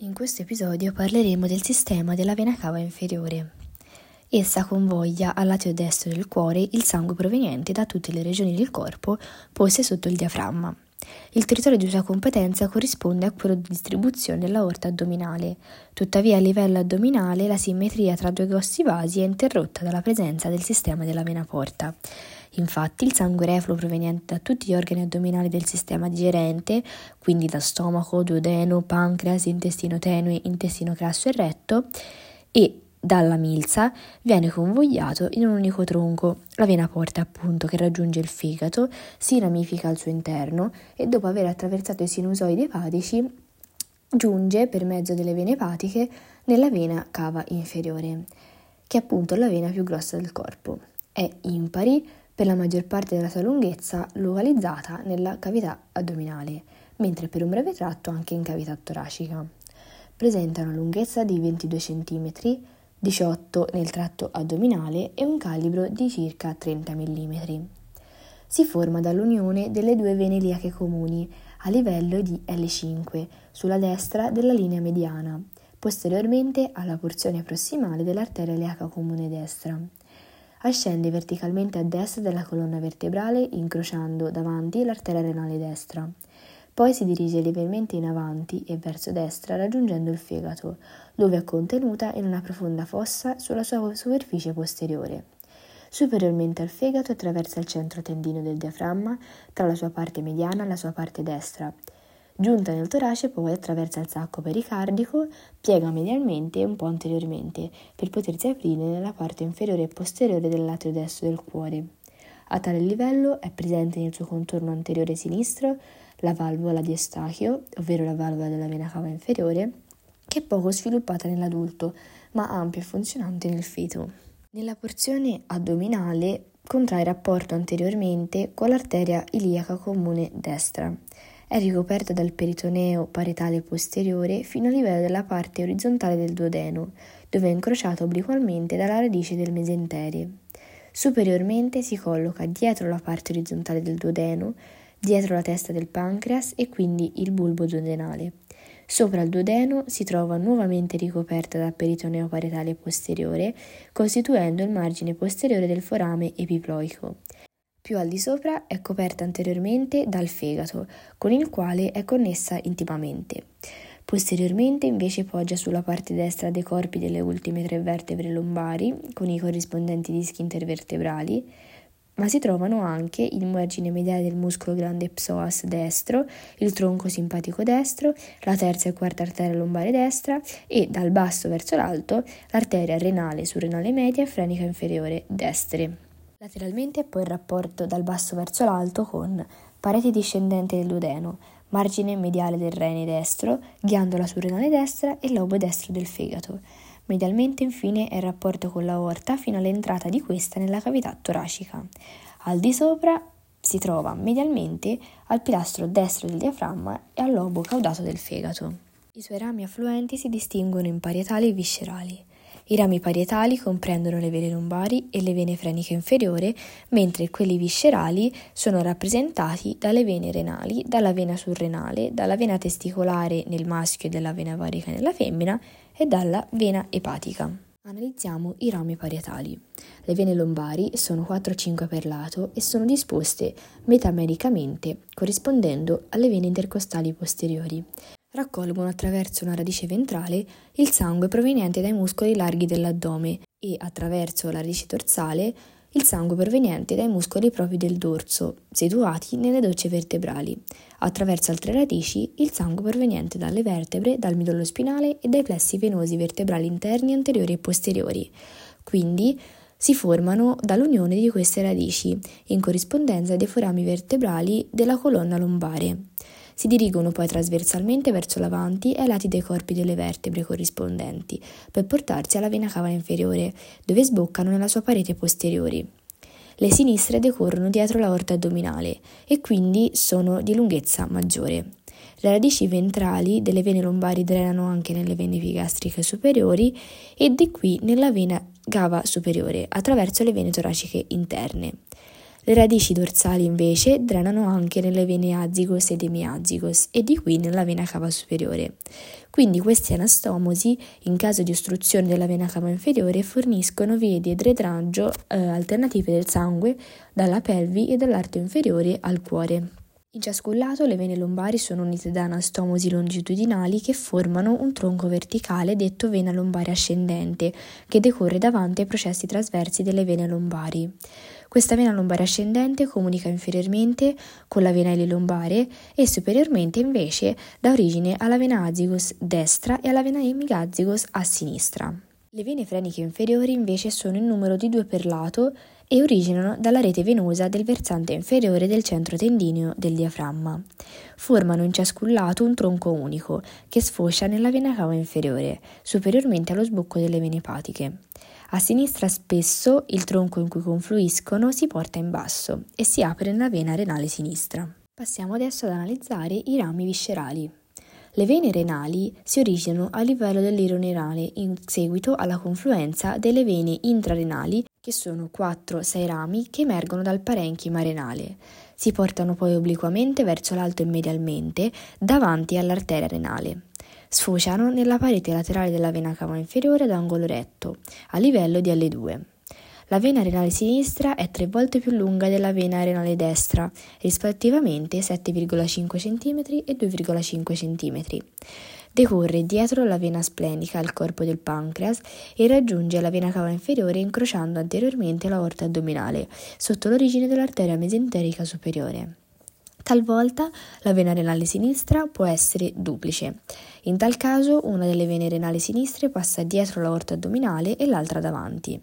In questo episodio parleremo del sistema della vena cava inferiore. Essa convoglia al lato destro del cuore il sangue proveniente da tutte le regioni del corpo poste sotto il diaframma. Il territorio di sua competenza corrisponde a quello di distribuzione dell'aorta addominale, tuttavia a livello addominale la simmetria tra due grossi vasi è interrotta dalla presenza del sistema della vena porta. Infatti il sangue refluo proveniente da tutti gli organi addominali del sistema digerente, quindi da stomaco, duodeno, pancreas, intestino tenue, intestino grasso e retto, e dalla milza viene convogliato in un unico tronco. La vena porta appunto che raggiunge il fegato, si ramifica al suo interno e dopo aver attraversato i sinusoidi epatici giunge per mezzo delle vene epatiche nella vena cava inferiore, che è appunto la vena più grossa del corpo. È impari per la maggior parte della sua lunghezza localizzata nella cavità addominale, mentre per un breve tratto anche in cavità toracica. Presenta una lunghezza di 22 cm, 18 nel tratto addominale e un calibro di circa 30 mm. Si forma dall'unione delle due vene iliache comuni a livello di L5 sulla destra della linea mediana, posteriormente alla porzione prossimale dell'arteria iliaca comune destra ascende verticalmente a destra della colonna vertebrale incrociando davanti l'arteria renale destra. Poi si dirige lievemente in avanti e verso destra raggiungendo il fegato, dove è contenuta in una profonda fossa sulla sua superficie posteriore. Superiormente al fegato attraversa il centro tendino del diaframma tra la sua parte mediana e la sua parte destra, Giunta nel torace poi attraversa il sacco pericardico, piega medialmente e un po' anteriormente per potersi aprire nella parte inferiore e posteriore del lato destro del cuore. A tale livello è presente nel suo contorno anteriore sinistro la valvola di Estachio, ovvero la valvola della vena cava inferiore, che è poco sviluppata nell'adulto, ma ampia e funzionante nel feto. Nella porzione addominale contrae rapporto anteriormente con l'arteria iliaca comune destra. È ricoperta dal peritoneo parietale posteriore fino a livello della parte orizzontale del duodeno, dove è incrociato obliquamente dalla radice del mesenterio. Superiormente si colloca dietro la parte orizzontale del duodeno, dietro la testa del pancreas e quindi il bulbo duodenale. Sopra il duodeno si trova nuovamente ricoperta dal peritoneo parietale posteriore, costituendo il margine posteriore del forame epiploico più al di sopra è coperta anteriormente dal fegato, con il quale è connessa intimamente. Posteriormente invece poggia sulla parte destra dei corpi delle ultime tre vertebre lombari, con i corrispondenti dischi intervertebrali, ma si trovano anche il margine mediale del muscolo grande psoas destro, il tronco simpatico destro, la terza e quarta arteria lombare destra e dal basso verso l'alto l'arteria renale surrenale media e frenica inferiore destre. Lateralmente poi il rapporto dal basso verso l'alto con parete discendente del duodeno, margine mediale del rene destro, ghiandola surrenale destra e lobo destro del fegato. Medialmente infine è il rapporto con l'aorta fino all'entrata di questa nella cavità toracica. Al di sopra si trova medialmente al pilastro destro del diaframma e al lobo caudato del fegato. I suoi rami affluenti si distinguono in parietali e viscerali. I rami parietali comprendono le vene lombari e le vene freniche inferiore, mentre quelli viscerali sono rappresentati dalle vene renali, dalla vena surrenale, dalla vena testicolare nel maschio e dalla vena varica nella femmina e dalla vena epatica. Analizziamo i rami parietali. Le vene lombari sono 4-5 per lato e sono disposte metamericamente, corrispondendo alle vene intercostali posteriori raccolgono attraverso una radice ventrale il sangue proveniente dai muscoli larghi dell'addome e attraverso la radice dorsale il sangue proveniente dai muscoli propri del dorso, situati nelle docce vertebrali, attraverso altre radici il sangue proveniente dalle vertebre, dal midollo spinale e dai plessi venosi vertebrali interni, anteriori e posteriori. Quindi si formano dall'unione di queste radici, in corrispondenza dei forami vertebrali della colonna lombare. Si dirigono poi trasversalmente verso l'avanti e ai lati dei corpi delle vertebre corrispondenti, per portarsi alla vena cava inferiore, dove sboccano nella sua parete posteriore. Le sinistre decorrono dietro l'aorta addominale e quindi sono di lunghezza maggiore. Le radici ventrali delle vene lombari drenano anche nelle vene epigastriche superiori e di qui nella vena cava superiore attraverso le vene toraciche interne. Le radici dorsali invece drenano anche nelle vene azigos ed emiazigos e di qui nella vena cava superiore. Quindi questi anastomosi, in caso di ostruzione della vena cava inferiore, forniscono vie di drenaggio eh, alternative del sangue dalla pelvi e dall'arto inferiore al cuore. In ciascun lato le vene lombari sono unite da anastomosi longitudinali che formano un tronco verticale detto vena lombare ascendente, che decorre davanti ai processi trasversi delle vene lombari. Questa vena lombare ascendente comunica inferiormente con la vena lombare e superiormente invece dà origine alla vena azigos destra e alla vena emigazigos a sinistra. Le vene freniche inferiori invece sono in numero di due per lato e originano dalla rete venosa del versante inferiore del centro tendineo del diaframma. Formano in ciascun lato un tronco unico che sfocia nella vena cava inferiore, superiormente allo sbocco delle vene epatiche. A sinistra spesso il tronco in cui confluiscono si porta in basso e si apre nella vena renale sinistra. Passiamo adesso ad analizzare i rami viscerali. Le vene renali si originano a livello dell'iro renale in seguito alla confluenza delle vene intrarenali, che sono 4-6 rami che emergono dal parenchima renale. Si portano poi obliquamente verso l'alto e medialmente davanti all'arteria renale sfociano nella parete laterale della vena cava inferiore ad angolo retto, a livello di L2. La vena renale sinistra è tre volte più lunga della vena renale destra, rispettivamente 7,5 cm e 2,5 cm. Decorre dietro la vena splenica al corpo del pancreas e raggiunge la vena cava inferiore incrociando anteriormente l'aorta addominale, sotto l'origine dell'arteria mesenterica superiore. Talvolta la vena renale sinistra può essere duplice. In tal caso una delle vene renali sinistre passa dietro l'aorta addominale e l'altra davanti.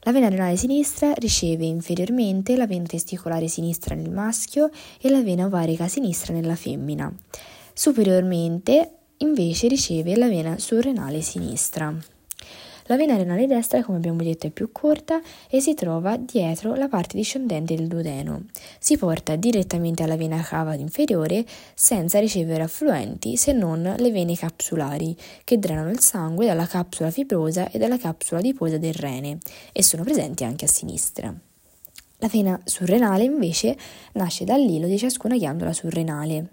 La vena renale sinistra riceve inferiormente la vena testicolare sinistra nel maschio e la vena ovarica sinistra nella femmina. Superiormente invece riceve la vena surrenale sinistra. La vena renale destra, come abbiamo detto, è più corta e si trova dietro la parte discendente del duodeno. Si porta direttamente alla vena cava inferiore senza ricevere affluenti se non le vene capsulari, che drenano il sangue dalla capsula fibrosa e dalla capsula adiposa del rene e sono presenti anche a sinistra. La vena surrenale invece nasce dall'ilo di ciascuna ghiandola surrenale.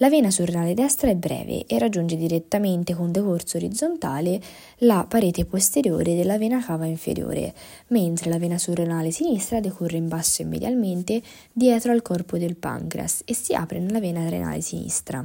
La vena surrenale destra è breve e raggiunge direttamente con decorso orizzontale la parete posteriore della vena cava inferiore, mentre la vena surrenale sinistra decorre in basso e medialmente dietro al corpo del pancreas e si apre nella vena renale sinistra.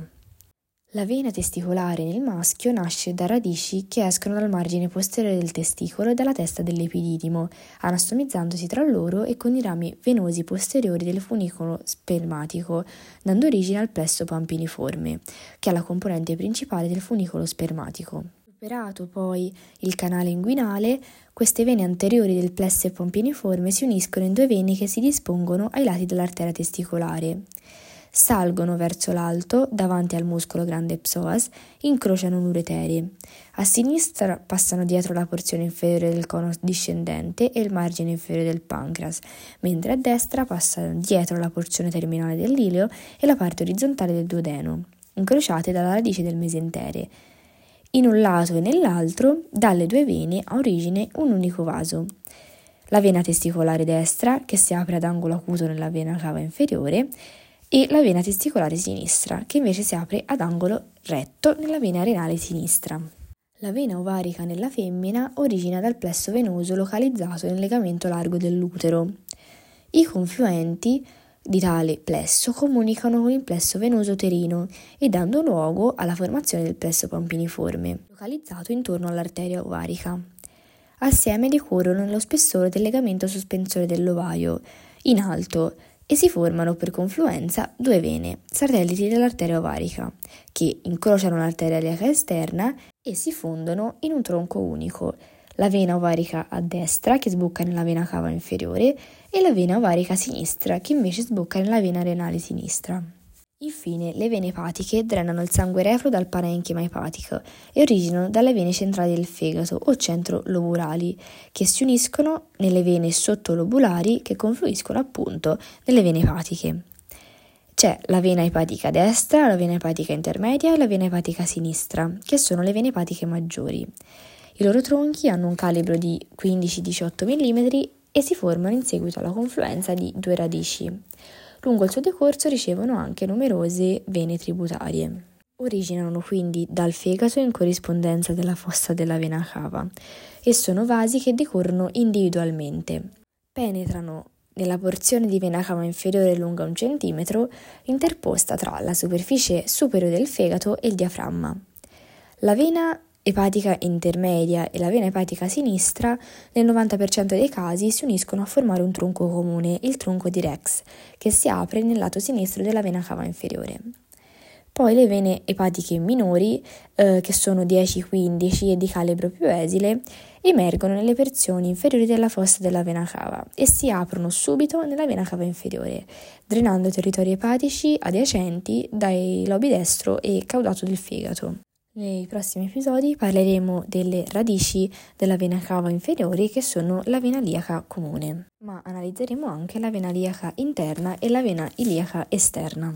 La vena testicolare nel maschio nasce da radici che escono dal margine posteriore del testicolo e dalla testa dell'epididimo, anastomizzandosi tra loro e con i rami venosi posteriori del funicolo spermatico, dando origine al plesso pampiniforme, che è la componente principale del funicolo spermatico. Superato poi il canale inguinale, queste vene anteriori del plesso pampiniforme si uniscono in due vene che si dispongono ai lati dell'arteria testicolare salgono verso l'alto davanti al muscolo grande psoas, incrociano un'uretere. A sinistra passano dietro la porzione inferiore del cono discendente e il margine inferiore del pancreas, mentre a destra passano dietro la porzione terminale dell'ileo e la parte orizzontale del duodeno, incrociate dalla radice del mesentere. In un lato e nell'altro, dalle due vene ha origine un unico vaso. La vena testicolare destra, che si apre ad angolo acuto nella vena cava inferiore, e la vena testicolare sinistra, che invece si apre ad angolo retto nella vena renale sinistra. La vena ovarica nella femmina origina dal plesso venoso localizzato nel legamento largo dell'utero. I confluenti di tale plesso comunicano con il plesso venoso uterino e dando luogo alla formazione del plesso pampiniforme, localizzato intorno all'arteria ovarica. Assieme decorrono nello spessore del legamento sospensore dell'ovaio, in alto, e si formano per confluenza due vene, satelliti dell'arteria ovarica, che incrociano l'arteria iliaca esterna e si fondono in un tronco unico, la vena ovarica a destra che sbocca nella vena cava inferiore e la vena ovarica sinistra che invece sbocca nella vena renale sinistra. Infine, le vene epatiche drenano il sangue refluo dal parenchima epatico e originano dalle vene centrali del fegato o centrolobulari, che si uniscono nelle vene sottolobulari che confluiscono appunto nelle vene epatiche. C'è la vena epatica destra, la vena epatica intermedia e la vena epatica sinistra, che sono le vene epatiche maggiori. I loro tronchi hanno un calibro di 15-18 mm e si formano in seguito alla confluenza di due radici. Lungo il suo decorso ricevono anche numerose vene tributarie. Originano quindi dal fegato in corrispondenza della fossa della vena cava e sono vasi che decorrono individualmente. Penetrano nella porzione di vena cava inferiore lunga un centimetro, interposta tra la superficie superiore del fegato e il diaframma. La vena epatica intermedia e la vena epatica sinistra, nel 90% dei casi si uniscono a formare un tronco comune, il tronco di Rex, che si apre nel lato sinistro della vena cava inferiore. Poi le vene epatiche minori, eh, che sono 10-15 e di calibro più esile, emergono nelle porzioni inferiori della fossa della vena cava e si aprono subito nella vena cava inferiore, drenando territori epatici adiacenti dai lobi destro e caudato del fegato. Nei prossimi episodi parleremo delle radici della vena cava inferiore che sono la vena iliaca comune, ma analizzeremo anche la vena iliaca interna e la vena iliaca esterna.